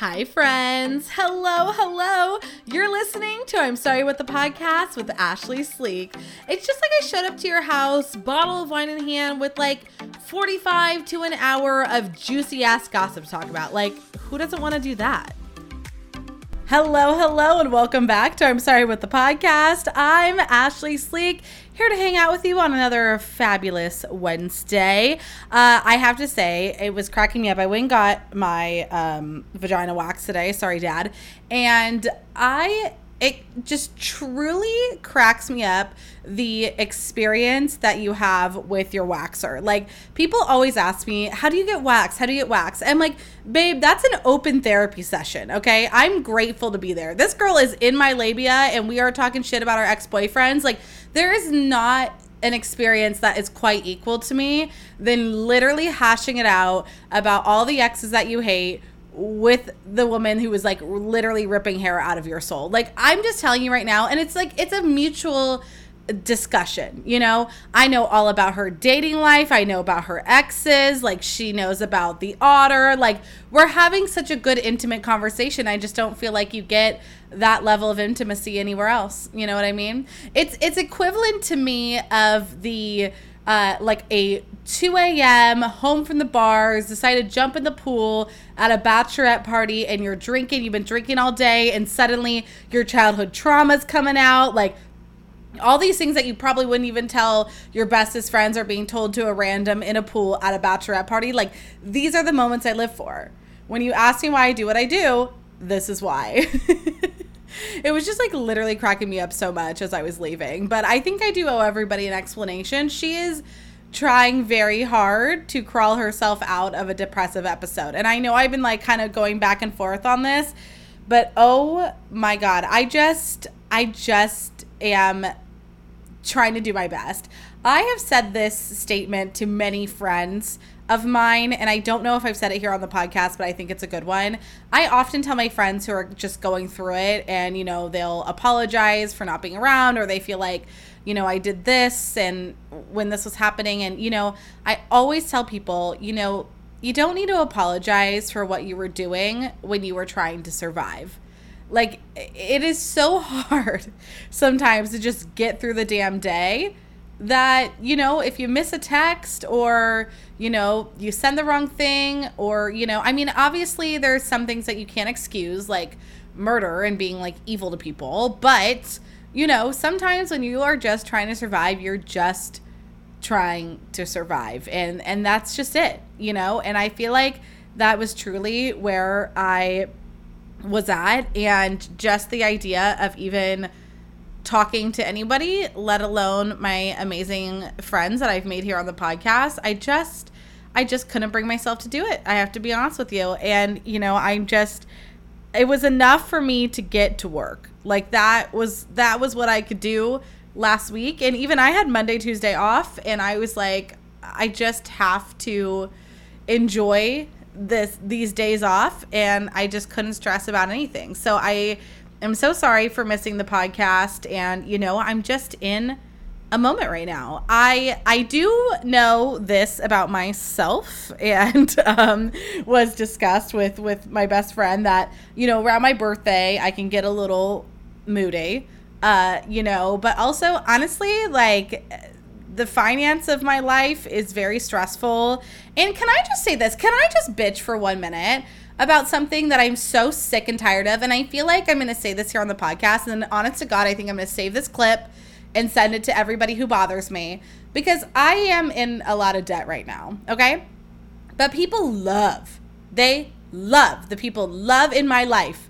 Hi, friends. Hello, hello. You're listening to I'm Sorry What the Podcast with Ashlee Sleek. It's just like I showed up to your house, bottle of wine in hand, with like 45 to an hour of juicy ass gossip to talk about. Like, who doesn't want to do that? Hello, hello, and welcome back to I'm Sorry with the Podcast. I'm Ashlee Sleek, here to hang out with you on another fabulous Wednesday. Uh, I have to say, it was cracking me up. I went and got my um, vagina wax today. Sorry, Dad. And I it just truly cracks me up the experience that you have with your waxer. Like people always ask me, "How do you get wax? How do you get wax?" I'm like, "Babe, that's an open therapy session, okay? I'm grateful to be there. This girl is in my labia and we are talking shit about our ex-boyfriends. Like there is not an experience that is quite equal to me than literally hashing it out about all the exes that you hate with the woman who was like literally ripping hair out of your soul. Like I'm just telling you right now and it's like it's a mutual discussion, you know? I know all about her dating life, I know about her exes, like she knows about the otter. Like we're having such a good intimate conversation. I just don't feel like you get that level of intimacy anywhere else. You know what I mean? It's it's equivalent to me of the uh, like a 2 a.m. home from the bars, decide to jump in the pool at a bachelorette party, and you're drinking. You've been drinking all day, and suddenly your childhood trauma's coming out. Like all these things that you probably wouldn't even tell your bestest friends are being told to a random in a pool at a bachelorette party. Like these are the moments I live for. When you ask me why I do what I do, this is why. it was just like literally cracking me up so much as I was leaving. But I think I do owe everybody an explanation. She is trying very hard to crawl herself out of a depressive episode. And I know I've been like kind of going back and forth on this, but oh my god, I just I just am trying to do my best. I have said this statement to many friends of mine, and I don't know if I've said it here on the podcast, but I think it's a good one. I often tell my friends who are just going through it, and you know, they'll apologize for not being around, or they feel like, you know, I did this and when this was happening. And, you know, I always tell people, you know, you don't need to apologize for what you were doing when you were trying to survive. Like, it is so hard sometimes to just get through the damn day that you know if you miss a text or you know you send the wrong thing or you know i mean obviously there's some things that you can't excuse like murder and being like evil to people but you know sometimes when you are just trying to survive you're just trying to survive and and that's just it you know and i feel like that was truly where i was at and just the idea of even talking to anybody, let alone my amazing friends that I've made here on the podcast. I just I just couldn't bring myself to do it. I have to be honest with you. And you know, I'm just it was enough for me to get to work. Like that was that was what I could do last week and even I had Monday, Tuesday off and I was like I just have to enjoy this these days off and I just couldn't stress about anything. So I am so sorry for missing the podcast and you know i'm just in a moment right now i i do know this about myself and um, was discussed with with my best friend that you know around my birthday i can get a little moody uh you know but also honestly like the finance of my life is very stressful and can i just say this can i just bitch for one minute about something that I'm so sick and tired of. And I feel like I'm going to say this here on the podcast. And honest to God, I think I'm going to save this clip and send it to everybody who bothers me because I am in a lot of debt right now. Okay. But people love, they love, the people love in my life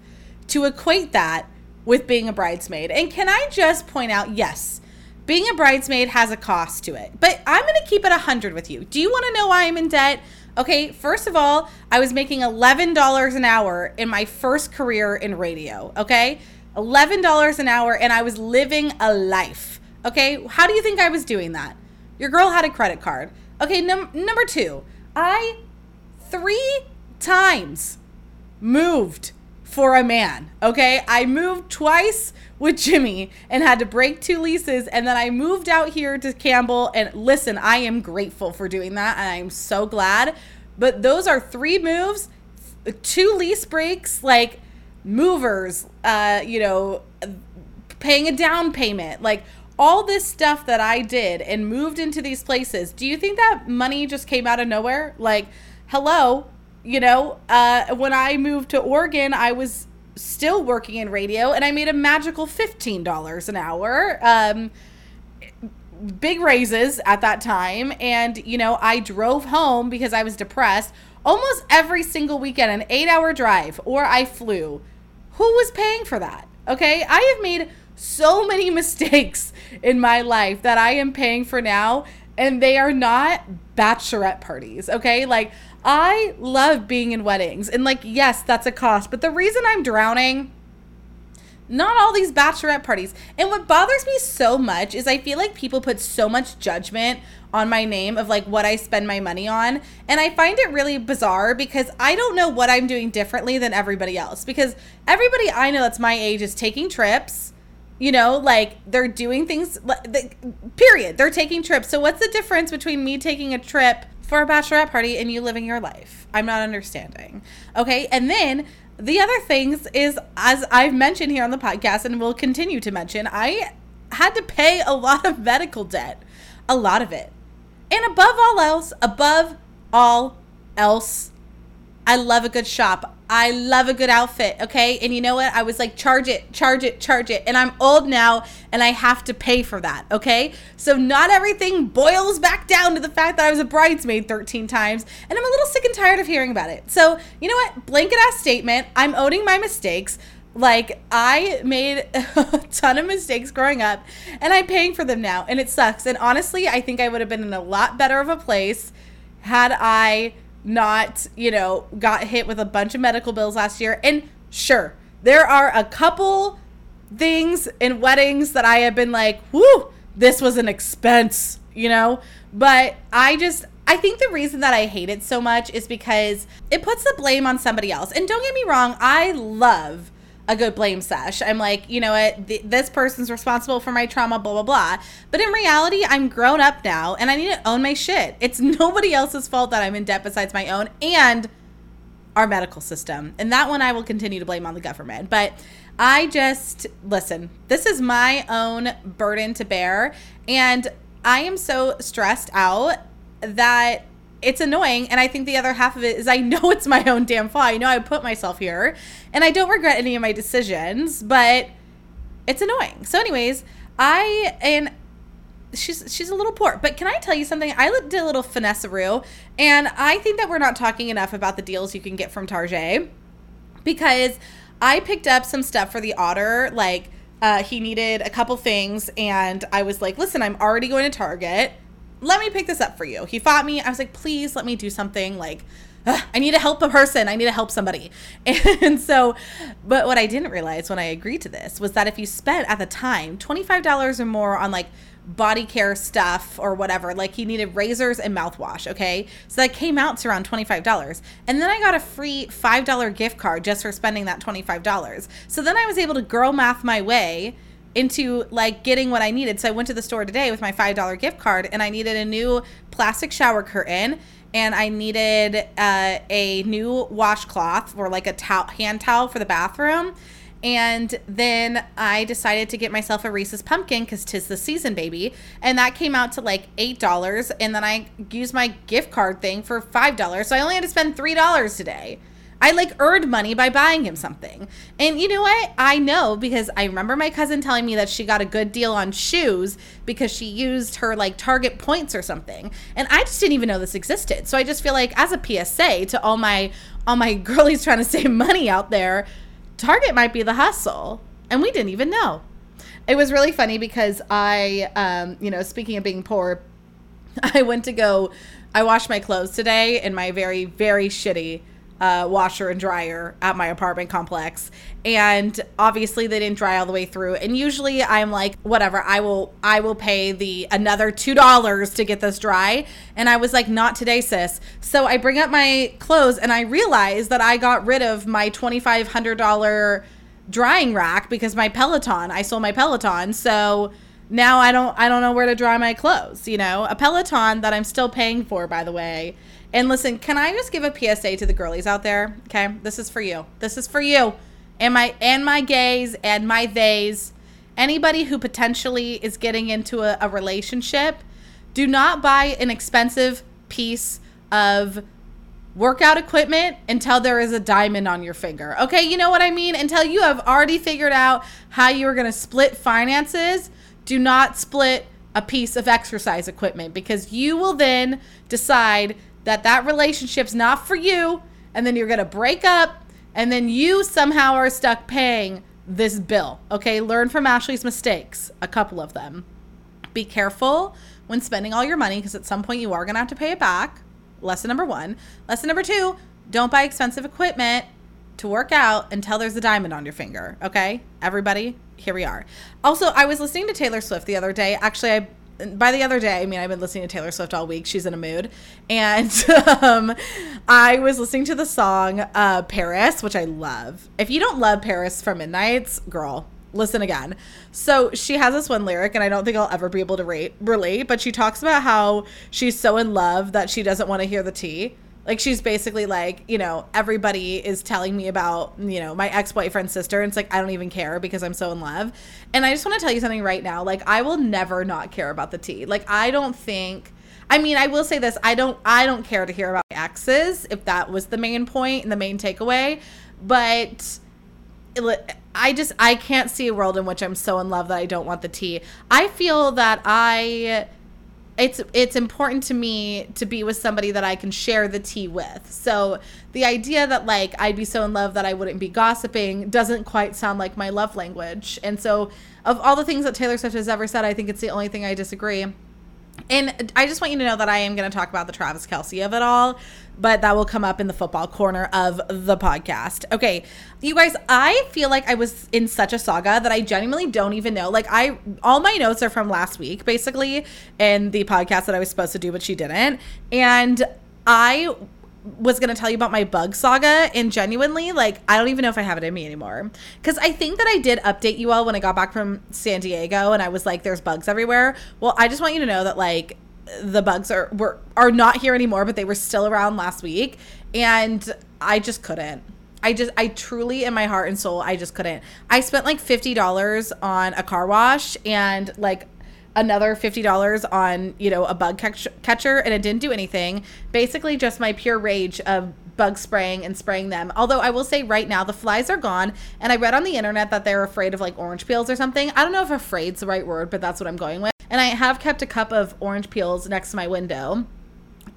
to equate that with being a bridesmaid. And can I just point out, yes, being a bridesmaid has a cost to it, but I'm going to keep it 100 with you. Do you want to know why I'm in debt? Okay, first of all, I was making $11 an hour in my first career in radio. Okay, $11 an hour, and I was living a life. Okay, how do you think I was doing that? Your girl had a credit card. Okay, num- number two, I three times moved for a man. Okay, I moved twice with Jimmy and had to break two leases. And then I moved out here to Campbell. And listen, I am grateful for doing that. And I'm so glad. But those are three moves two lease breaks, like movers, uh, you know, paying a down payment, like all this stuff that I did and moved into these places. Do you think that money just came out of nowhere? Like, hello, you know, uh, when I moved to Oregon, I was still working in radio and I made a magical $15 an hour. Um, big raises at that time. And, you know, I drove home because I was depressed almost every single weekend, an eight hour drive, or I flew. Who was paying for that? Okay. I have made so many mistakes in my life that I am paying for now, and they are not bachelorette parties. Okay. Like, I love being in weddings. And, like, yes, that's a cost. But the reason I'm drowning not all these bachelorette parties. And what bothers me so much is I feel like people put so much judgment on my name of like what I spend my money on. And I find it really bizarre because I don't know what I'm doing differently than everybody else. Because everybody I know that's my age is taking trips. You know, like they're doing things, period. They're taking trips. So, what's the difference between me taking a trip for a bachelorette party and you living your life? I'm not understanding. Okay. And then the other things is, as I've mentioned here on the podcast and will continue to mention, I had to pay a lot of medical debt, a lot of it. And above all else, above all else, I love a good shop. I love a good outfit, okay? And you know what? I was like, charge it, charge it, charge it. And I'm old now and I have to pay for that, okay? So not everything boils back down to the fact that I was a bridesmaid 13 times. And I'm a little sick and tired of hearing about it. So, you know what? Blanket ass statement. I'm owning my mistakes. Like, I made a ton of mistakes growing up and I'm paying for them now. And it sucks. And honestly, I think I would have been in a lot better of a place had I not, you know, got hit with a bunch of medical bills last year. And sure, there are a couple things in weddings that I have been like, whoo, this was an expense, you know? But I just, I think the reason that I hate it so much is because it puts the blame on somebody else. And don't get me wrong, I love a good blame sesh. I'm like, you know what, th- this person's responsible for my trauma, blah, blah, blah. But in reality, I'm grown up now and I need to own my shit. It's nobody else's fault that I'm in debt besides my own and our medical system. And that one I will continue to blame on the government. But I just, listen, this is my own burden to bear. And I am so stressed out that it's annoying and i think the other half of it is i know it's my own damn fault i know i put myself here and i don't regret any of my decisions but it's annoying. So anyways i and she's she's a little poor but can i tell you something? I did a little finesse Rue and i think that we're not talking enough about the deals you can get from target because i picked up some stuff for the otter like uh, he needed a couple things and i was like listen i'm already going to target let me pick this up for you. He fought me. I was like, please let me do something. Like, ugh, I need to help a person. I need to help somebody. And so, but what I didn't realize when I agreed to this was that if you spent at the time $25 or more on like body care stuff or whatever, like he needed razors and mouthwash, okay? So that came out to around $25. And then I got a free $5 gift card just for spending that $25. So then I was able to girl math my way into like getting what I needed. So I went to the store today with my $5 gift card and I needed a new plastic shower curtain and I needed uh, a new washcloth or like a towel, hand towel for the bathroom. And then I decided to get myself a Reese's pumpkin because tis the season, baby. And that came out to like $8. And then I used my gift card thing for $5. So I only had to spend $3 today. I like earned money by buying him something. And you know what? I know because I remember my cousin telling me that she got a good deal on shoes because she used her like Target points or something. And I just didn't even know this existed. So I just feel like as a PSA to all my all my girlies trying to save money out there, Target might be the hustle. And we didn't even know. It was really funny because I um, you know, speaking of being poor, I went to go I washed my clothes today in my very very shitty uh, washer and dryer at my apartment complex. And obviously they didn't dry all the way through. And usually i'm like whatever i will i will pay the another two dollars to get this dry. And i was like not today sis. So i bring up my clothes and i realize that i got rid of my $2500 drying rack because my peloton i sold my peloton. So now I don't I don't know where to dry my clothes, you know? A Peloton that I'm still paying for by the way. And listen, can I just give a PSA to the girlies out there? Okay? This is for you. This is for you. And my and my gays and my theys. Anybody who potentially is getting into a, a relationship, do not buy an expensive piece of workout equipment until there is a diamond on your finger. Okay, you know what I mean? Until you have already figured out how you are going to split finances, do not split a piece of exercise equipment because you will then decide that that relationship's not for you and then you're going to break up and then you somehow are stuck paying this bill. Okay, learn from Ashlee's mistakes, a couple of them. Be careful when spending all your money because at some point you are going to have to pay it back lesson number one. Lesson number two, don't buy expensive equipment to work out until there's a diamond on your finger. Okay, everybody, here we are. Also, I was listening to Taylor Swift the other day. Actually, I by the other day, I mean, I've been listening to Taylor Swift all week. She's in a mood. And um, I was listening to the song uh, Paris, which I love. If you don't love Paris from Midnights, girl, listen again. So she has this one lyric, and I don't think I'll ever be able to rate, relate, but she talks about how she's so in love that she doesn't want to hear the tea. Like she's basically like, you know, everybody is telling me about, you know, my ex-boyfriend's sister. And it's like, I don't even care because I'm so in love. And I just want to tell you something right now. Like, I will never not care about the tea. Like, I don't think I mean, I will say this, I don't I don't care to hear about exes if that was the main point and the main takeaway. But I just I can't see a world in which I'm so in love that I don't want the tea. I feel that I it's it's important to me to be with somebody that I can share the tea with. So the idea that like I'd be so in love that I wouldn't be gossiping doesn't quite sound like my love language. And so of all the things that Taylor Swift has ever said, I think it's the only thing I disagree. And I just want you to know that I am going to talk about the Travis Kelce of it all, but that will come up in the football corner of the podcast. Okay, you guys, I feel like I was in such a saga that I genuinely don't even know. Like, I, all my notes are from last week, basically, in the podcast that I was supposed to do, but she didn't. And I was going to tell you about my bug saga and genuinely like I don't even know if I have it in me anymore cuz I think that I did update you all when I got back from San Diego and I was like there's bugs everywhere. Well, I just want you to know that like the bugs are were are not here anymore, but they were still around last week and I just couldn't. I just I truly in my heart and soul I just couldn't. I spent like $50 on a car wash and like another $50 on, you know, a bug catch- catcher and it didn't do anything. Basically just my pure rage of bug spraying and spraying them. Although I will say right now the flies are gone and I read on the internet that they're afraid of like orange peels or something. I don't know if afraid's the right word, but that's what I'm going with. And I have kept a cup of orange peels next to my window.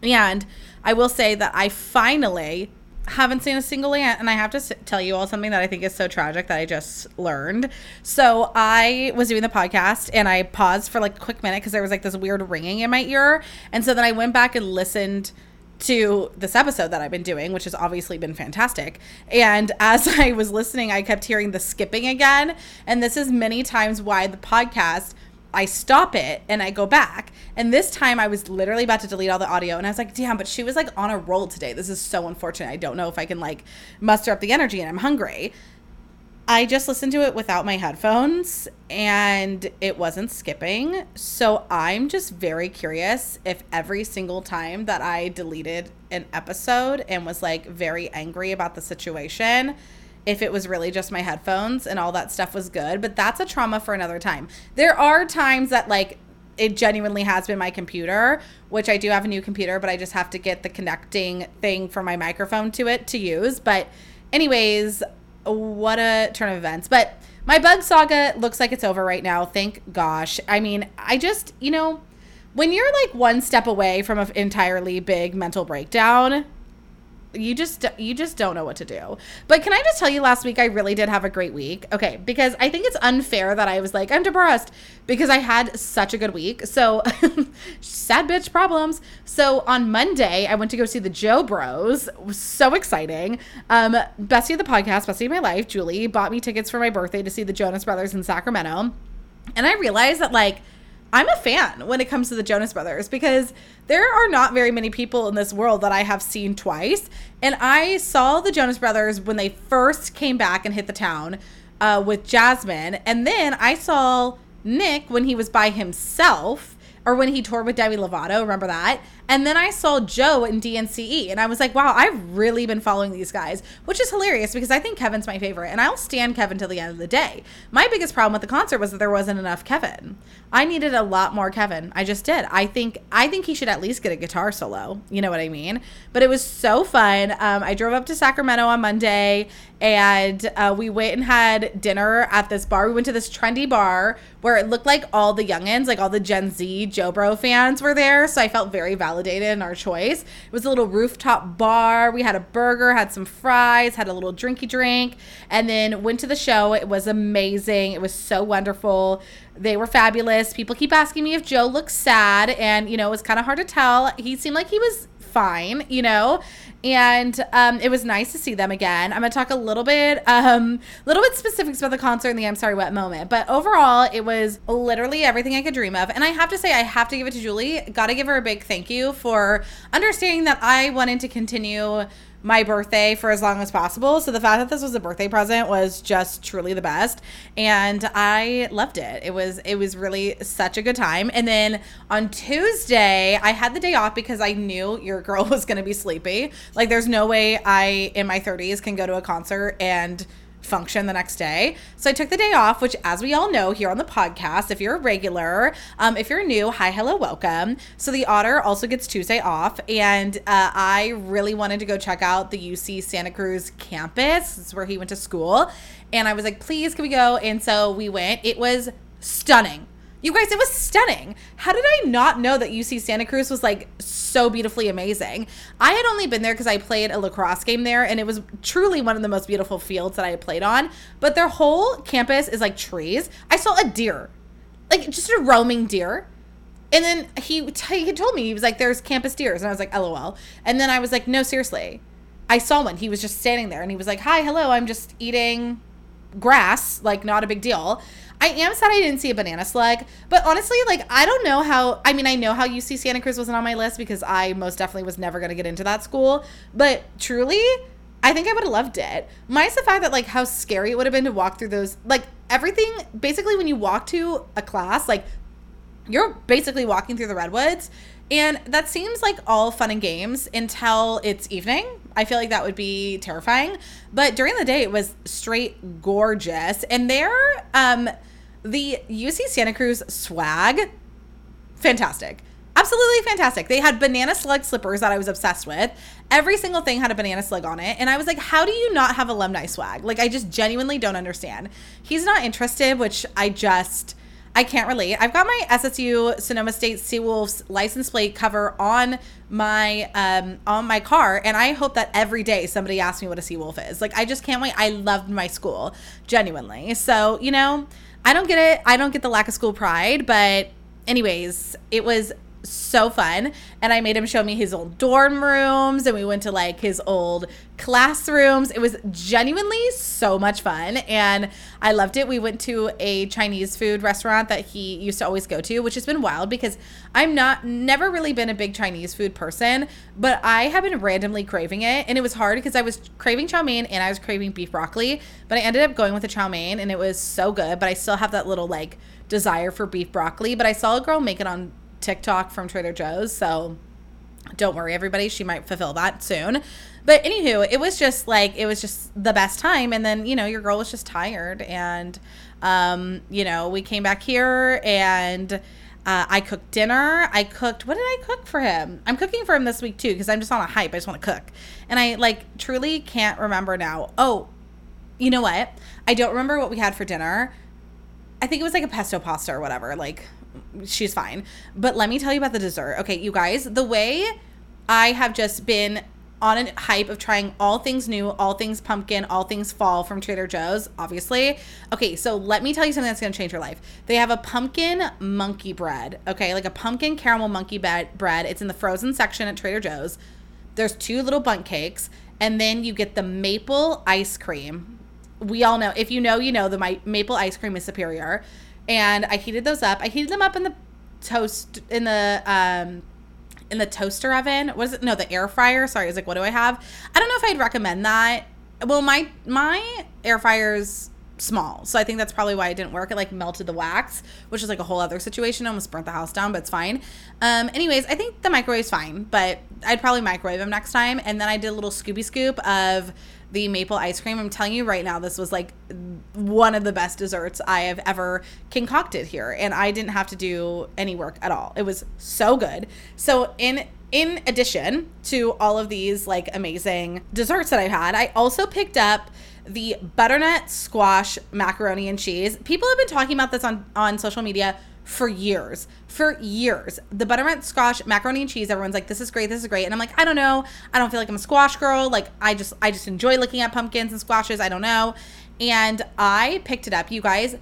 And I will say that I finally haven't seen a single ant and i have to tell you all something that i think is so tragic that i just learned so i was doing the podcast and i paused for like a quick minute because there was like this weird ringing in my ear and so then i went back and listened to this episode that I've been doing, which has obviously been fantastic. And as I was listening, I kept hearing the skipping again. And this is many times why the podcast I stop it and I go back. And this time I was literally about to delete all the audio and I was like, damn, but she was like on a roll today. This is so unfortunate. I don't know if I can like muster up the energy and I'm hungry. I just listened to it without my headphones and it wasn't skipping. So I'm just very curious if every single time that I deleted an episode and was like very angry about the situation, if it was really just my headphones and all that stuff was good, but that's a trauma for another time. There are times that like it genuinely has been my computer, which I do have a new computer, but I just have to get the connecting thing for my microphone to it to use. But anyways, what a turn of events. But my bug saga looks like it's over right now. Thank gosh. I mean, I just, you know, when you're like one step away from an entirely big mental breakdown, you just you just don't know what to do. But can I just tell you last week I really did have a great week. Okay, because I think it's unfair that I was like I'm depressed because I had such a good week. So sad bitch problems. So on Monday I went to go see the Joe Bros. It was so exciting. Um Bessie of the podcast, Bessie of my life, Julie bought me tickets for my birthday to see the Jonas Brothers in Sacramento. And I realized that like I'm a fan when it comes to the Jonas Brothers because there are not very many people in this world that I have seen twice. And I saw the Jonas Brothers when they first came back and hit the town uh, with Jasmine. And then I saw Nick when he was by himself or when he toured with Demi Lovato, remember that? And then I saw Joe in DNCE, and I was like, wow, I've really been following these guys, which is hilarious because I think Kevin's my favorite, and I'll stand Kevin till the end of the day. My biggest problem with the concert was that there wasn't enough Kevin. I needed a lot more Kevin. I just did. I think I think he should at least get a guitar solo. You know what I mean? But it was so fun. Um, I drove up to Sacramento on Monday, and uh, we went and had dinner at this bar. We went to this trendy bar where it looked like all the youngins, like all the Gen Z Joe Bro fans, were there. So I felt very validated validated in our choice. It was a little rooftop bar. We had a burger, had some fries, had a little drinky drink, and then went to the show. It was amazing. It was so wonderful. They were fabulous. People keep asking me if Joe looks sad, and you know, it was kind of hard to tell. He seemed like he was fine, you know. And um, it was nice to see them again. I'm gonna talk a little bit, um, little bit specifics about the concert and the I'm sorry wet moment. But overall, it was literally everything I could dream of. And I have to say, I have to give it to Julie. Got to give her a big thank you for understanding that I wanted to continue my birthday for as long as possible. So the fact that this was a birthday present was just truly the best and I loved it. It was it was really such a good time. And then on Tuesday, I had the day off because I knew your girl was going to be sleepy. Like there's no way I in my 30s can go to a concert and function the next day. So I took the day off, which, as we all know here on the podcast, if you're a regular, um, if you're new, hi, hello, welcome. So the Otter also gets Tuesday off, and uh, I really wanted to go check out the UC Santa Cruz campus. This is where he went to school. And I was like, please, can we go? And so we went. It was stunning. You guys, it was stunning. How did I not know that UC Santa Cruz was like so beautifully amazing? I had only been there because I played a lacrosse game there, and it was truly one of the most beautiful fields that I had played on. But their whole campus is like trees. I saw a deer, like just a roaming deer. And then he, t- he told me, he was like, there's campus deers. And I was like, lol. And then I was like, no, seriously. I saw one. He was just standing there and he was like, hi, hello, I'm just eating grass, like not a big deal. I am sad I didn't see a banana slug, but honestly, like I don't know how. I mean, I know how UC Santa Cruz wasn't on my list because I most definitely was never going to get into that school. But truly, I think I would have loved it. Minus the fact that like how scary it would have been to walk through those like everything. Basically, when you walk to a class, like you're basically walking through the redwoods and that seems like all fun and games until it's evening. I feel like that would be terrifying. But during the day, it was straight gorgeous. And there, um, the UC Santa Cruz swag, fantastic. Absolutely fantastic. They had banana slug slippers that I was obsessed with. Every single thing had a banana slug on it. And I was like, how do you not have alumni swag? Like, I just genuinely don't understand. He's not interested, which I just I can't relate. I've got my SSU Sonoma State Seawolves license plate cover on my um on my car and I hope that every day somebody asks me what a Seawolf is. Like I just can't wait. I loved my school genuinely. So, you know, I don't get it. I don't get the lack of school pride, but anyways, it was so fun. And I made him show me his old dorm rooms and we went to like his old classrooms. It was genuinely so much fun and I loved it. We went to a Chinese food restaurant that he used to always go to, which has been wild because I'm not never really been a big Chinese food person, but I have been randomly craving it and it was hard because I was craving chow mein and I was craving beef broccoli, but I ended up going with the chow mein and it was so good, but I still have that little like desire for beef broccoli, but I saw a girl make it on TikTok from Trader Joe's. So don't worry, everybody. She might fulfill that soon. But anywho, it was just like, it was just the best time. And then, you know, your girl was just tired. And, um, you know, we came back here and. Uh, I cooked dinner. I cooked. What did I cook for him? I'm cooking for him this week too because I'm just on a hype. I just want to cook, and I like truly can't remember now. Oh, you know what? I don't remember what we had for dinner. I think it was like a pesto pasta or whatever. Like she's fine. But let me tell you about the dessert. Okay, you guys, the way I have just been on a hype of trying all things new, all things pumpkin, all things fall from Trader Joe's, obviously. Okay, so let me tell you something that's gonna change your life. They have a pumpkin monkey bread, okay, like a pumpkin caramel monkey bread. It's in the frozen section at Trader Joe's. There's two little Bundt cakes, and then you get the maple ice cream. We all know, if you know, you know, the my maple ice cream is superior and I heated those up. I heated them up in the toast in the um in the toaster oven. What is it? No, the air fryer. Sorry, I was like, what do I have? I don't know if I'd recommend that. Well, my my air fryer's small. So I think that's probably why it didn't work. It like melted the wax, which is like a whole other situation. almost burnt the house down, but it's fine. Um, anyways, I think the microwave's fine, but I'd probably microwave them next time. And then I did a little Scooby Scoop of the maple ice cream. I'm telling you right now, this was like one of the best desserts I have ever concocted here. And I didn't have to do any work at all. It was so good. So in in addition to all of these like amazing desserts that I've had, I also picked up the butternut squash macaroni and cheese. People have been talking about this on on social media for years. For years. The butternut squash macaroni and cheese, everyone's like, this is great, this is great. And I'm like, I don't know. I don't feel like I'm a squash girl. Like I just I just enjoy looking at pumpkins and squashes. I don't know. And I picked it up, you guys.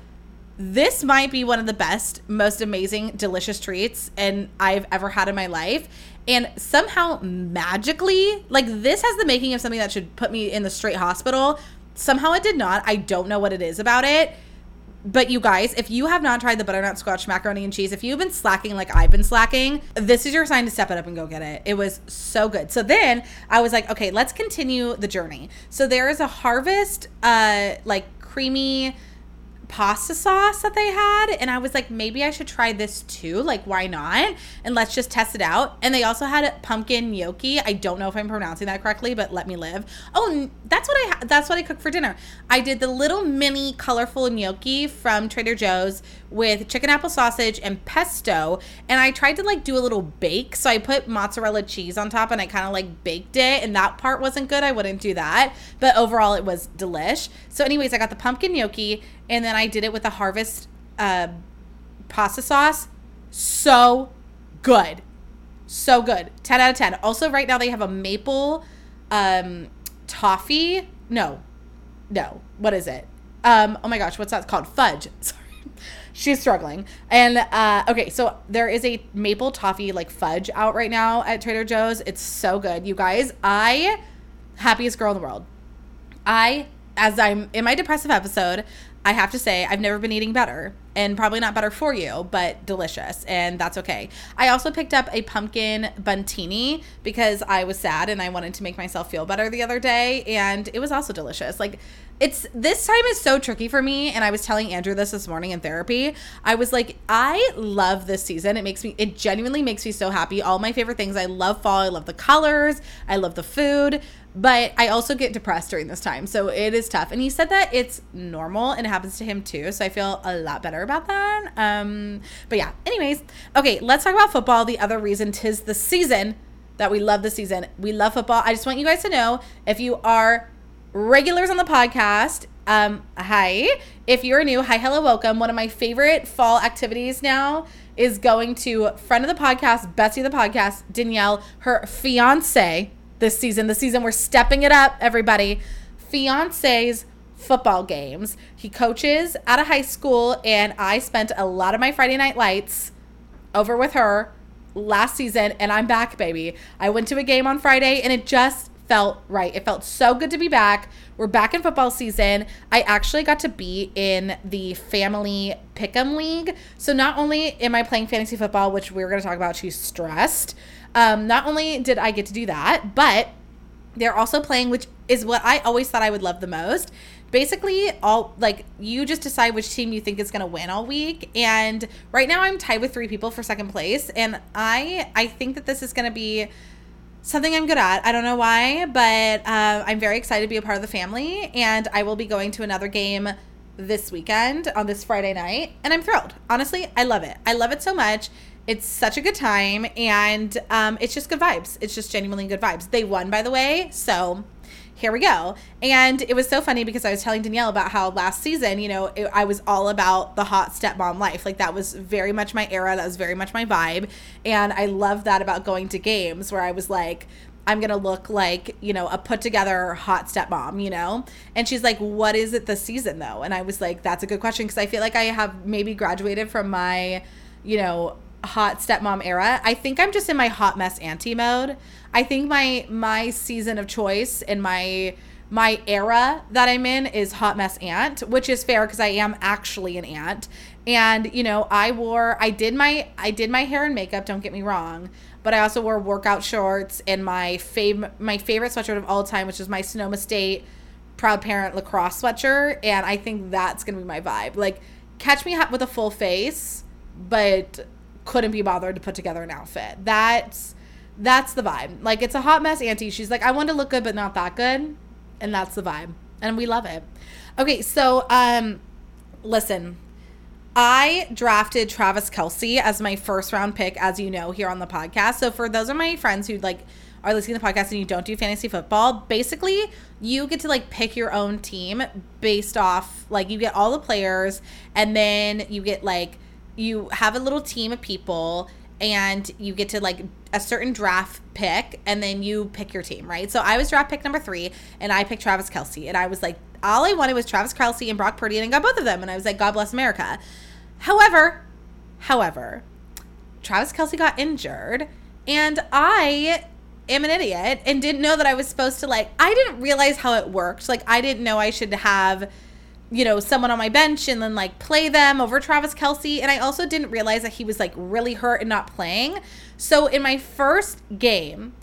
This might be one of the best, most amazing, delicious treats and I've ever had in my life. And somehow magically, like this has the making of something that should put me in the straight hospital. Somehow it did not. I don't know what it is about it but you guys, if you have not tried the butternut squash macaroni and cheese, if you've been slacking like I've been slacking, this is your sign to step it up and go get it. It was so good. So then I was like, okay, let's continue the journey. So there is a harvest, uh, like creamy pasta sauce that they had and I was like maybe I should try this too like why not? And let's just test it out. And they also had pumpkin gnocchi. I don't know if I'm pronouncing that correctly but let me live. Oh that's what I that's what I cooked for dinner. I did the little mini colorful gnocchi from Trader Joe's with chicken apple sausage and pesto and I tried to like do a little bake. So I put mozzarella cheese on top and I kind of like baked it and that part wasn't good. I wouldn't do that. But overall it was delish so anyways I got the pumpkin gnocchi and then I did it with a harvest uh, pasta sauce. So good. So good. 10 out of 10. Also, right now they have a maple um, toffee. No. No. What is it? Um, oh my gosh, what's that called? Fudge. Sorry. She's struggling. And uh, okay, so there is a maple toffee like fudge out right now at Trader Joe's. It's so good. You guys, I happiest girl in the world. I as I'm in my depressive episode, I have to say, I've never been eating better and probably not better for you, but delicious. And that's okay. I also picked up a pumpkin Bundtini because I was sad and I wanted to make myself feel better the other day. And it was also delicious. Like, it's this time is so tricky for me. And I was telling Andrew this this morning in therapy. I was like, I love this season. It makes me, it genuinely makes me so happy. All my favorite things. I love fall. I love the colors. I love the food but I also get depressed during this time. So it is tough. And he said that it's normal and it happens to him too. So I feel a lot better about that. Um, but yeah, anyways, okay, let's talk about football. The other reason tis the season that we love the season. We love football. I just want you guys to know if you are regulars on the podcast, um, hi. If you're new, hi, hello, welcome. One of my favorite fall activities now is going to friend of the podcast, Betsy the podcast, Danielle, her fiance this season. The season we're stepping it up, everybody. Fiance's football games. He coaches at a high school, and I spent a lot of my Friday night lights over with her last season, and I'm back, baby. I went to a game on Friday, and it just felt right. It felt so good to be back. We're back in football season. I actually got to be in the family pick'em league. So not only am I playing fantasy football, which we are going to talk about, she's stressed. Um, not only did I get to do that, but they're also playing, which is what I always thought I would love the most. Basically, all like you just decide which team you think is going to win all week, and right now I'm tied with three people for second place, and I I think that this is going to be something I'm good at. I don't know why, but uh, I'm very excited to be a part of the family, and I will be going to another game this weekend on this Friday night, and I'm thrilled. Honestly, I love it. I love it so much. It's such a good time, and um, it's just good vibes. It's just genuinely good vibes. They won, by the way, so here we go. And it was so funny because I was telling Danielle about how last season, you know, it, I was all about the hot stepmom life. Like that was very much my era. That was very much my vibe. And I love that about going to games where I was like, I'm going to look like, you know, a put together hot stepmom, you know? And she's like, what is it this season though? And I was like, that's a good question because I feel like I have maybe graduated from my, you know, hot stepmom era. I think I'm just in my hot mess auntie mode. I think my my season of choice and my my era that I'm in is hot mess aunt, which is fair because I am actually an aunt. And you know, I wore I did my I did my hair and makeup, don't get me wrong, but I also wore workout shorts and my fav my favorite sweatshirt of all time, which is my Sonoma State proud parent lacrosse sweatshirt, and I think that's gonna be my vibe. Like, catch me with a full face, but couldn't be bothered to put together an outfit. That's that's the vibe. Like, it's a hot mess auntie. She's like, I want to look good, but not that good, and that's the vibe, and we love it. Okay, so um, listen. I drafted Travis Kelce as my first round pick, as you know, here on the podcast. So for those of my friends who like are listening to the podcast and you don't do fantasy football, basically you get to like pick your own team based off like you get all the players and then you get like you have a little team of people and you get to like a certain draft pick and then you pick your team, right? So I was draft pick number three and I picked Travis Kelce and I was like, all I wanted was Travis Kelce and Brock Purdy and I got both of them and I was like, God bless America. However, however, Travis Kelce got injured and I am an idiot and didn't know that I was supposed to like I didn't realize how it worked. Like I didn't know I should have you know, someone on my bench and then like play them over Travis Kelce. And I also didn't realize that he was like really hurt and not playing. So in my first game,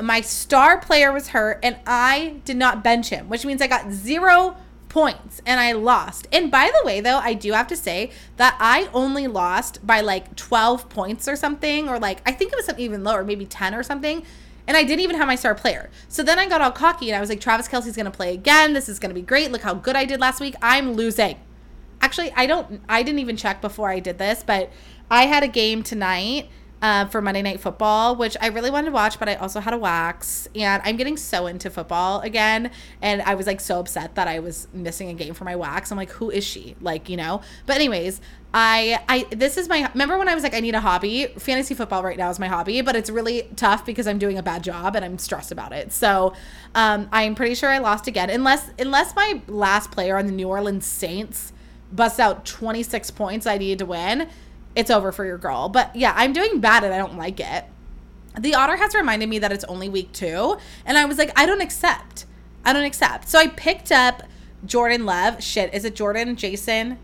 my star player was hurt and I did not bench him, which means I got zero points and I lost. And by the way, though, I do have to say that I only lost by like 12 points or something, or like I think it was something even lower, maybe 10 or something and I didn't even have my star player. So then I got all cocky and I was like, Travis Kelce's going to play again. This is going to be great. Look how good I did last week. I'm losing. Actually, I don't, I didn't even check before I did this, but I had a game tonight uh, for Monday Night Football, which I really wanted to watch, but I also had a wax. And I'm getting so into football again. And I was like so upset that I was missing a game for my wax. I'm like, who is she? Like, you know? But, anyways, I, I, this is my, remember when I was like, I need a hobby? Fantasy football right now is my hobby, but it's really tough because I'm doing a bad job and I'm stressed about it. So, um, I'm pretty sure I lost again. Unless, unless my last player on the New Orleans Saints busts out 26 points I need to win it's over for your girl. But yeah, I'm doing bad and I don't like it. The otter has reminded me that it's only week two. And I was like, I don't accept. I don't accept. So I picked up Jordan Love. Shit, is it Jordan, Jason?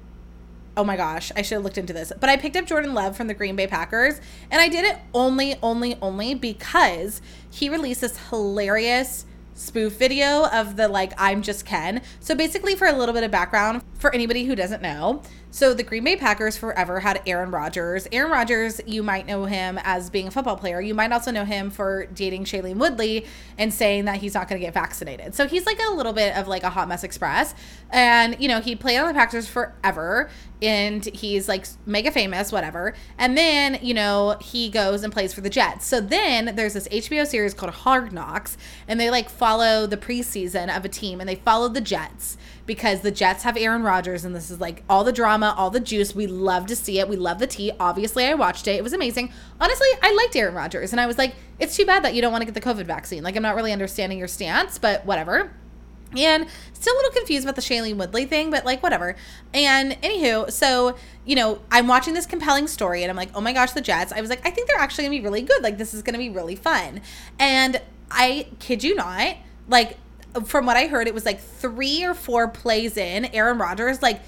Oh my gosh, I should have looked into this. But I picked up Jordan Love from the Green Bay Packers. And I did it only, only, only because he released this hilarious spoof video of the like I'm just Ken. So basically for a little bit of background for anybody who doesn't know, so the Green Bay Packers forever had Aaron Rodgers. Aaron Rodgers, you might know him as being a football player. You might also know him for dating Shailene Woodley and saying that he's not going to get vaccinated. So he's like a little bit of like a hot mess express. And, you know, he played on the Packers forever and he's like mega famous, whatever. And then, you know, he goes and plays for the Jets. So then there's this HBO series called Hard Knocks and they like follow the preseason of a team and they follow the Jets because the Jets have Aaron Rodgers and this is like all the drama, all the juice. We love to see it. We love the tea. Obviously, I watched it. It was amazing. Honestly, I liked Aaron Rodgers and I was like, it's too bad that you don't want to get the COVID vaccine. Like, I'm not really understanding your stance, but whatever. And still a little confused about the Shailene Woodley thing, but like whatever. And anywho, so you know, I'm watching this compelling story and I'm like, oh my gosh, the Jets. I was like, I think they're actually gonna be really good. Like, this is gonna be really fun. And I kid you not, like from what I heard, it was like three or four plays in, Aaron Rodgers like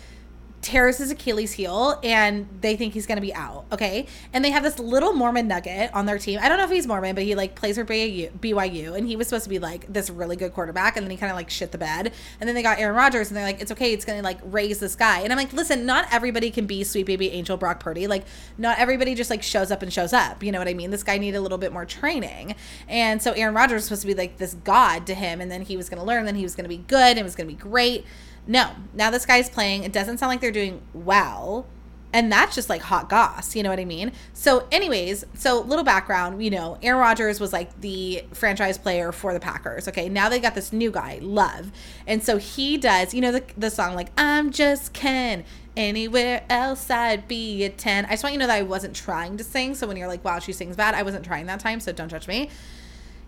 tears his Achilles heel and they think he's going to be out. Okay. And they have this little Mormon nugget on their team. I don't know if he's Mormon, but he like plays for BYU and he was supposed to be like this really good quarterback. And then he kind of like shit the bed. And then they got Aaron Rodgers and they're like, it's okay. It's going to like raise this guy. And I'm like, listen, not everybody can be sweet baby angel Brock Purdy. Like, not everybody just like shows up and shows up. You know what I mean? This guy needed a little bit more training. And so Aaron Rodgers was supposed to be like this god to him. And then he was going to learn, then he was going to be good and was going to be great. No, now this guy's playing. It doesn't sound like they're doing well. And that's just like hot goss, you know what I mean? So, anyways, so little background, you know, Aaron Rodgers was like the franchise player for the Packers. Okay, now they got this new guy, Love. And so he does, you know, the, the song like, I'm just Ken. Anywhere else I'd be a 10. I just want you to know that I wasn't trying to sing. So when you're like, wow, she sings bad, I wasn't trying that time. So don't judge me.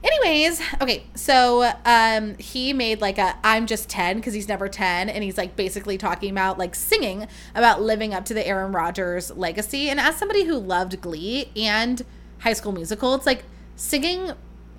Anyways, okay, so um he made like a I'm just 10 because he's never 10 and he's like basically talking about like singing about living up to the Aaron Rodgers legacy and as somebody who loved Glee and High School Musical, it's like singing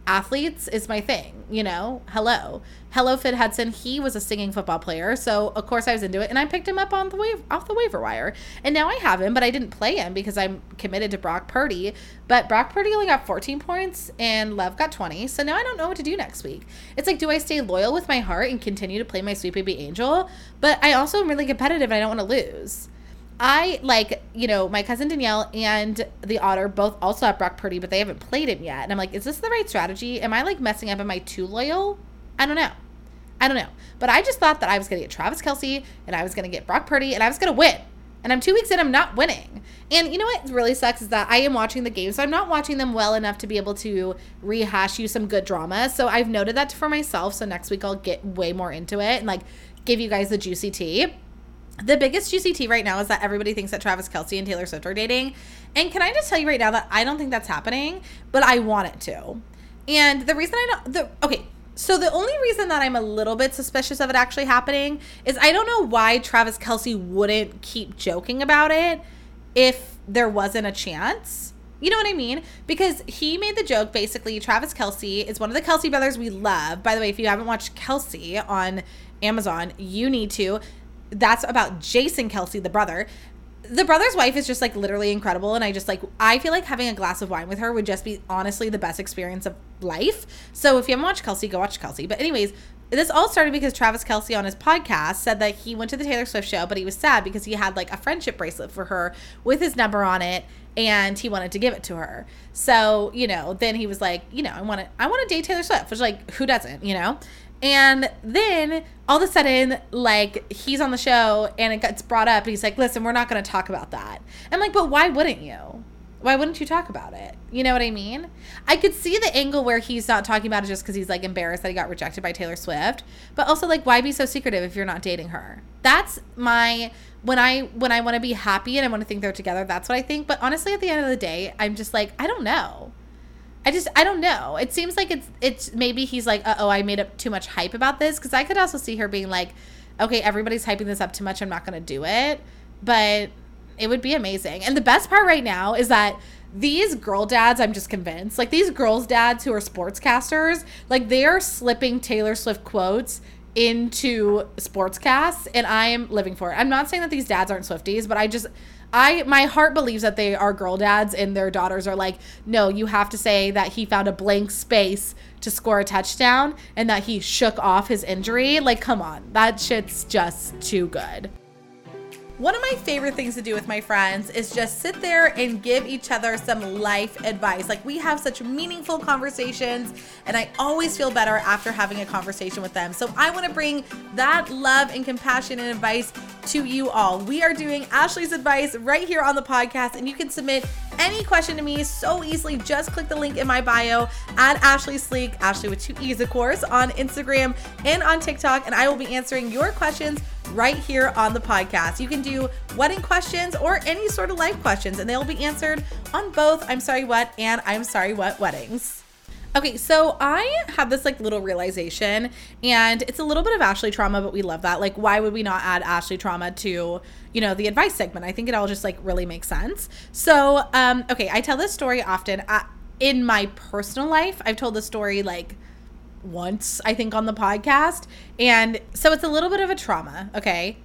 athletes is my thing, you know? Hello. Hello Finn Hudson, he was a singing football player, so of course I was into it and I picked him up on the wave off the waiver wire. And now I have him, but I didn't play him because I'm committed to Brock Purdy. But Brock Purdy only got 14 points and Love got 20. So now I don't know what to do next week. It's like do I stay loyal with my heart and continue to play my sweet baby angel? But I also am really competitive and I don't want to lose. I like, you know, my cousin Danielle and the otter both also have Brock Purdy, but they haven't played him yet. And I'm like, is this the right strategy? Am I like messing up? Am I too loyal? I don't know. I don't know. But I just thought that I was going to get Travis Kelce and I was going to get Brock Purdy and I was going to win. And I'm two weeks in, I'm not winning. And you know what really sucks is that I am watching the game, so I'm not watching them well enough to be able to rehash you some good drama. So I've noted that for myself. So next week I'll get way more into it and like give you guys the juicy tea. The biggest tea right now is that everybody thinks that Travis Kelce and Taylor Swift are dating. And can I just tell you right now that I don't think that's happening, but I want it to. And the reason I don't, the, okay, so the only reason that I'm a little bit suspicious of it actually happening is I don't know why Travis Kelce wouldn't keep joking about it if there wasn't a chance. You know what I mean? Because he made the joke basically, Travis Kelce is one of the Kelce brothers we love. By the way, if you haven't watched Kelce on Amazon, you need to that's about Jason Kelce, the brother. The brother's wife is just like literally incredible. And I just like, I feel like having a glass of wine with her would just be honestly the best experience of life. So if you haven't watched Kelce, go watch Kelce. But, anyways, this all started because Travis Kelce on his podcast said that he went to the Taylor Swift show, but he was sad because he had like a friendship bracelet for her with his number on it and he wanted to give it to her. So, you know, then he was like, you know, I want to I want to date Taylor Swift, which like who doesn't, you know? And then all of a sudden, like he's on the show and it gets brought up. And he's like, "Listen, we're not going to talk about that." I'm like, "But why wouldn't you? Why wouldn't you talk about it? You know what I mean?" I could see the angle where he's not talking about it just because he's like embarrassed that he got rejected by Taylor Swift. But also, like, why be so secretive if you're not dating her? That's my when I when I want to be happy and I want to think they're together. That's what I think. But honestly, at the end of the day, I'm just like, I don't know. I just I don't know. It seems like it's it's maybe he's like, uh oh, I made up too much hype about this because I could also see her being like, okay, everybody's hyping this up too much. I'm not gonna do it, but it would be amazing. And the best part right now is that these girl dads, I'm just convinced, like these girls' dads who are sportscasters, like they are slipping Taylor Swift quotes into sportscasts, and I am living for it. I'm not saying that these dads aren't Swifties, but I just I my heart believes that they are girl dads and their daughters are like, no, you have to say that he found a blank space to score a touchdown and that he shook off his injury. Like, come on, that shit's just too good. One of my favorite things to do with my friends is just sit there and give each other some life advice. Like, we have such meaningful conversations, and I always feel better after having a conversation with them. So, I want to bring that love and compassion and advice to you all. We are doing Ashlee's advice right here on the podcast, and you can submit any question to me so easily. Just click the link in my bio at Ashlee Sleek, Ashlee with two E's, of course, on Instagram and on TikTok, and I will be answering your questions right here on the podcast. You can do wedding questions or any sort of life questions, and they'll be answered on both I'm Sorry What and I'm Sorry What weddings. Okay, so I have this like little realization, and it's a little bit of Ashlee trauma, but we love that. Like, why would we not add Ashlee trauma to, you know, the advice segment? I think it all just like really makes sense. So, um, okay, I tell this story often. I, in my personal life, I've told this story like once, I think, on the podcast. And so it's a little bit of a trauma, okay?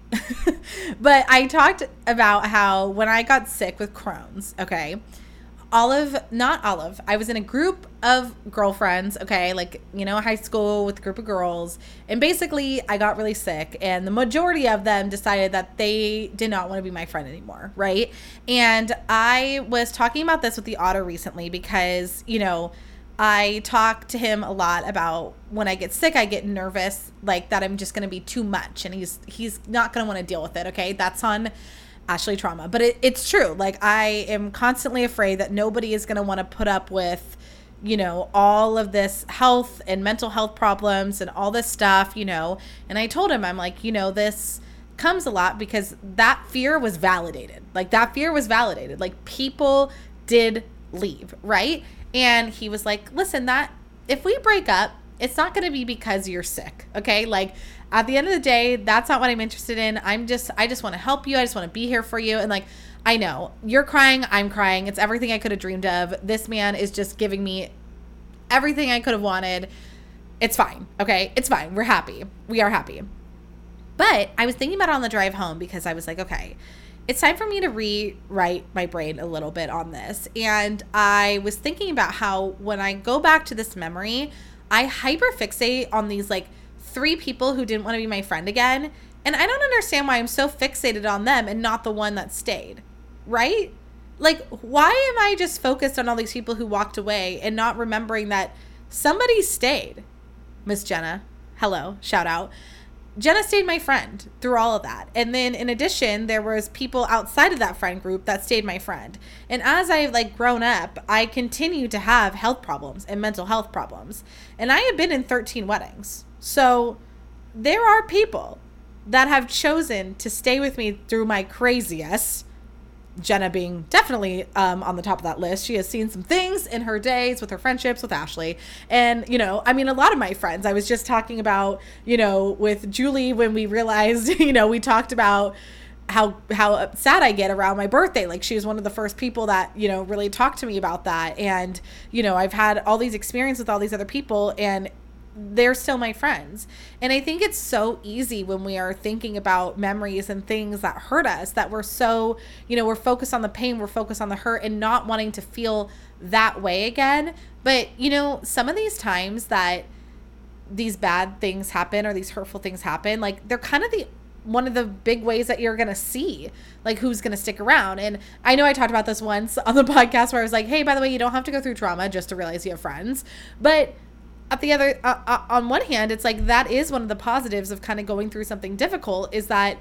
but I talked about how when I got sick with Crohn's, okay? Olive, not Olive, I was in a group of girlfriends, okay, like, you know, high school with a group of girls. And basically, I got really sick, and the majority of them decided that they did not want to be my friend anymore, right? And I was talking about this with the otter recently because, you know, I talk to him a lot about when I get sick, I get nervous, like that I'm just going to be too much, and he's he's not going to want to deal with it. Okay, that's on Ashlee trauma, but it, it's true. Like I am constantly afraid that nobody is going to want to put up with, you know, all of this health and mental health problems and all this stuff, you know. And I told him, I'm like, you know, this comes a lot because that fear was validated. Like that fear was validated. Like people did leave, right? And he was like, listen, that if we break up, it's not going to be because you're sick. Okay. Like at the end of the day, that's not what I'm interested in. I'm just, I just want to help you. I just want to be here for you. And like, I know you're crying. I'm crying. It's everything I could have dreamed of. This man is just giving me everything I could have wanted. It's fine. Okay. It's fine. We're happy. We are happy. But I was thinking about it on the drive home because I was like, okay, it's time for me to rewrite my brain a little bit on this. And I was thinking about how when I go back to this memory, I hyperfixate on these like three people who didn't want to be my friend again. And I don't understand why I'm so fixated on them and not the one that stayed. Right? Like, why am I just focused on all these people who walked away and not remembering that somebody stayed? Miss Jenna, hello, shout out. Jenna stayed my friend through all of that. And then in addition, there was people outside of that friend group that stayed my friend. And as I've like grown up, I continue to have health problems and mental health problems. And I have been in 13 weddings. So there are people that have chosen to stay with me through my craziest Jenna being definitely um, on the top of that list. She has seen some things in her days with her friendships with Ashlee. And, you know, I mean, a lot of my friends, I was just talking about, you know, with Julie when we realized, you know, we talked about how how sad I get around my birthday. Like she was one of the first people that, you know, really talked to me about that. And, you know, I've had all these experiences with all these other people and they're still my friends. And I think it's so easy when we are thinking about memories and things that hurt us that we're so, you know, we're focused on the pain, we're focused on the hurt and not wanting to feel that way again. But, you know, some of these times that these bad things happen or these hurtful things happen, like they're kind of the one of the big ways that you're going to see like who's going to stick around. And I know I talked about this once on the podcast where I was like, "Hey, by the way, you don't have to go through trauma just to realize you have friends." But at the other uh, uh, on one hand it's like that is one of the positives of kind of going through something difficult is that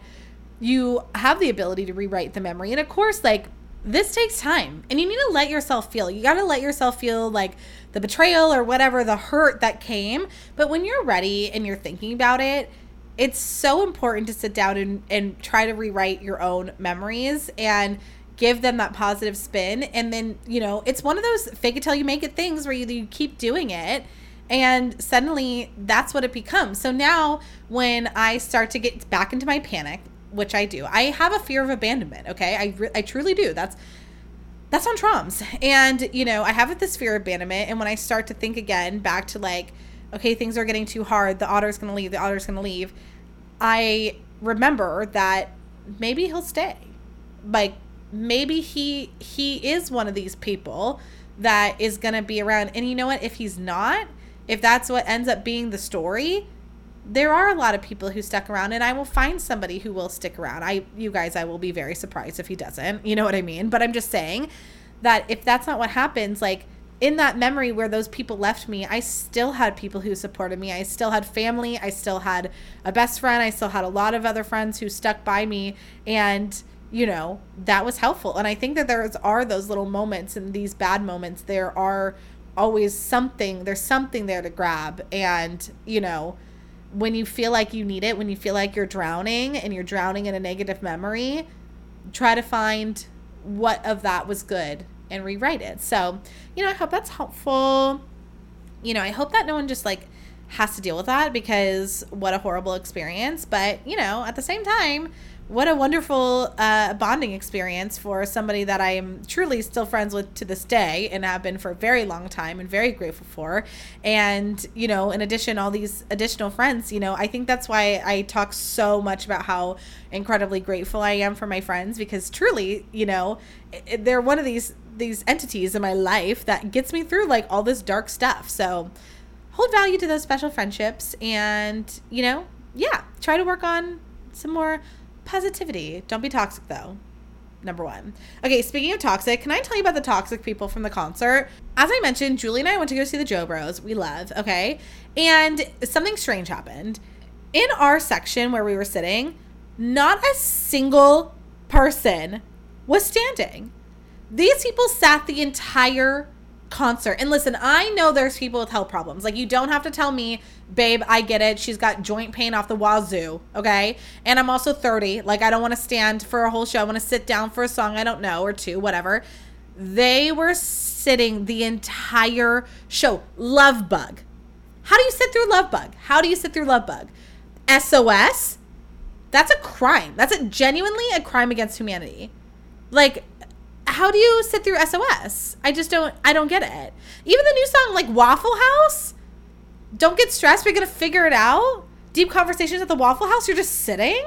you have the ability to rewrite the memory. And of course like this takes time and you need to let yourself feel you got to let yourself feel like the betrayal or whatever the hurt that came. But when you're ready and you're thinking about it it's so important to sit down and, and try to rewrite your own memories and give them that positive spin. And then you know it's one of those fake it till you make it things where you, you keep doing it and suddenly that's what it becomes. So now when I start to get back into my panic, which I do, I have a fear of abandonment. Okay. I, re- I truly do. That's, that's on Troms. And, you know, I have this fear of abandonment. And when I start to think again back to like, okay, things are getting too hard. The otter's going to leave. The otter's going to leave. I remember that maybe he'll stay. Like maybe he, he is one of these people that is going to be around. And you know what? If he's not, if that's what ends up being the story, there are a lot of people who stuck around and I will find somebody who will stick around. I you guys I will be very surprised if he doesn't. You know what I mean? But I'm just saying that if that's not what happens, like in that memory where those people left me, I still had people who supported me. I still had family. I still had a best friend. I still had a lot of other friends who stuck by me and you know, that was helpful. And I think that there are those little moments and these bad moments. There are always something there's something there to grab. And you know when you feel like you need it when you feel like you're drowning and you're drowning in a negative memory try to find what of that was good and rewrite it. So you know i hope that's helpful. You know i hope that no one just like has to deal with that because what a horrible experience. But you know at the same time what a wonderful uh, bonding experience for somebody that I am truly still friends with to this day and have been for a very long time and very grateful for. And, you know, in addition, all these additional friends, you know, I think that's why I talk so much about how incredibly grateful I am for my friends because truly, you know, they're one of these these entities in my life that gets me through like all this dark stuff. So hold value to those special friendships and, you know, yeah, try to work on some more positivity. Don't be toxic though. Number one. Okay, speaking of toxic, can I tell you about the toxic people from the concert? As I mentioned, Julie and I went to go see the Joe Bros. We love, okay? And something strange happened. In our section where we were sitting, not a single person was standing. These people sat the entire concert. And listen, I know there's people with health problems. Like, you don't have to tell me, babe, I get it. She's got joint pain off the wazoo. Okay. And I'm also 30. Like, I don't want to stand for a whole show. I want to sit down for a song. I don't know, or two, whatever. They were sitting the entire show. Love Bug. How do you sit through Love Bug? How do you sit through Love Bug? SOS? That's a crime. That's a genuinely a crime against humanity. Like, how do you sit through SOS? I just don't I don't get it. Even the new song like Waffle House, don't get stressed, we're to figure it out. Deep conversations at the Waffle House, you're just sitting?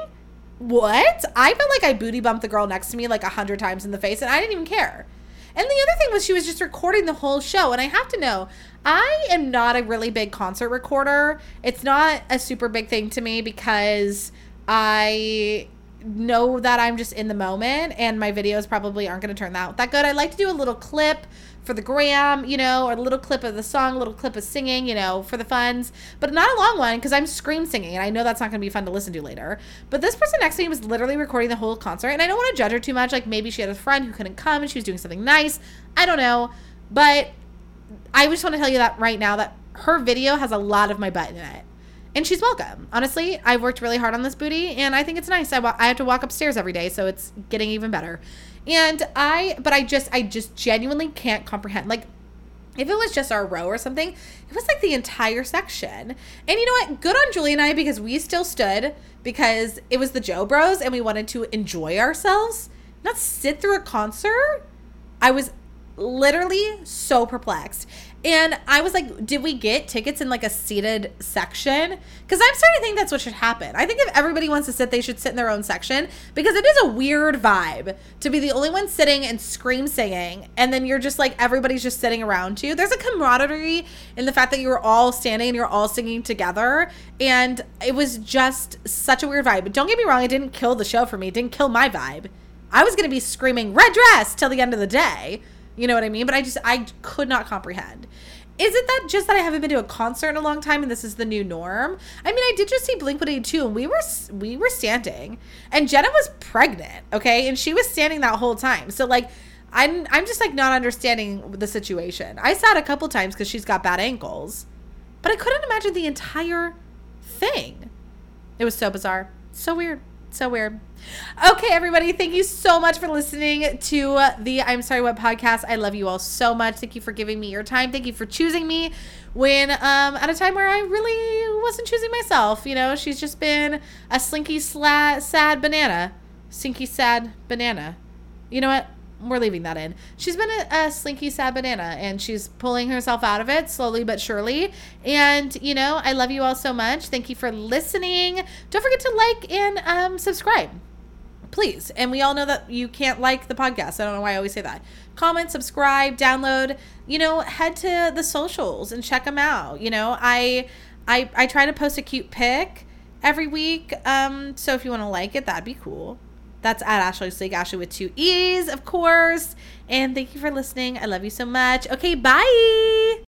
What? I felt like I booty bumped the girl next to me like a hundred times in the face and I didn't even care. And the other thing was she was just recording the whole show. And I have to know, I am not a really big concert recorder. It's not a super big thing to me because I know that I'm just in the moment and my videos probably aren't going to turn out that good. I like to do a little clip for the gram, you know, or a little clip of the song, a little clip of singing, you know, for the funds, but not a long one because I'm scream singing and I know that's not going to be fun to listen to later. But this person next to me was literally recording the whole concert and I don't want to judge her too much. Like maybe she had a friend who couldn't come and she was doing something nice. I don't know. But I just want to tell you that right now that her video has a lot of my butt in it and she's welcome. Honestly, I've worked really hard on this booty, and I think it's nice. I, wa- I have to walk upstairs every day, so it's getting even better. And I, but I just, I just genuinely can't comprehend. Like, if it was just our row or something, it was like the entire section. And you know what? Good on Julie and I because we still stood because it was the Joe Bros and we wanted to enjoy ourselves, not sit through a concert. I was literally so perplexed. And I was like, did we get tickets in like a seated section? Because I'm starting to think that's what should happen. I think if everybody wants to sit, they should sit in their own section because it is a weird vibe to be the only one sitting and scream singing. And then you're just like, everybody's just sitting around you. There's a camaraderie in the fact that you were all standing and you're all singing together. And it was just such a weird vibe. But don't get me wrong, it didn't kill the show for me, it didn't kill my vibe. I was going to be screaming red dress till the end of the day. You know what I mean? But I just I could not comprehend. Is it that just that I haven't been to a concert in a long time and this is the new norm? I mean, I did just see Blink One Eighty Two and we were we were standing, and Jenna was pregnant, okay, and she was standing that whole time. So like, I'm I'm just like not understanding the situation. I sat a couple times because she's got bad ankles, but I couldn't imagine the entire thing. It was so bizarre, so weird. So weird. Okay, everybody, thank you so much for listening to the I'm Sorry What podcast. I love you all so much. Thank you for giving me your time. Thank you for choosing me when um at a time where I really wasn't choosing myself. You know, she's just been a slinky sla- sad banana. Sinky sad banana. You know what? We're leaving that in. She's been a, a, slinky sad banana and she's pulling herself out of it slowly but surely. And, you know, I love you all so much. Thank you for listening. Don't forget to like and um, subscribe. Please. And we all know that you can't like the podcast. I don't know why I always say that. Comment, subscribe, download, you know, head to the socials and check them out. You know, I I I try to post a cute pic every week. Um, so if you want to like it, that'd be cool. That's at Ashlee Sleek, Ashlee with two E's, of course. And thank you for listening. I love you so much. Okay, bye.